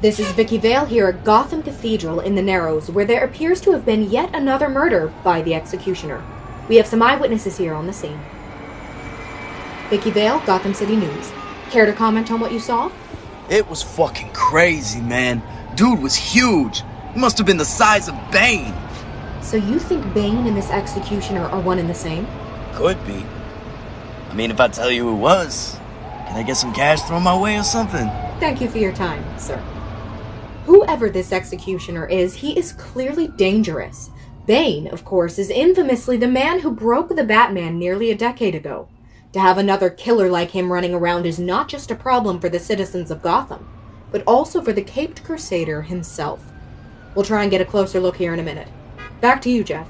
This is Vicki Vale here at Gotham Cathedral in the Narrows, where there appears to have been yet another murder by the executioner. We have some eyewitnesses here on the scene. Vicki Vale, Gotham City News. Care to comment on what you saw? It was fucking crazy, man. Dude was huge. He must have been the size of Bane. So you think Bane and this executioner are one and the same? Could be. I mean, if I tell you who it was, can I get some cash thrown my way or something? Thank you for your time, sir. Whoever this executioner is, he is clearly dangerous. Bane, of course, is infamously the man who broke the Batman nearly a decade ago. To have another killer like him running around is not just a problem for the citizens of Gotham, but also for the Caped Crusader himself. We'll try and get a closer look here in a minute. Back to you, Jeff.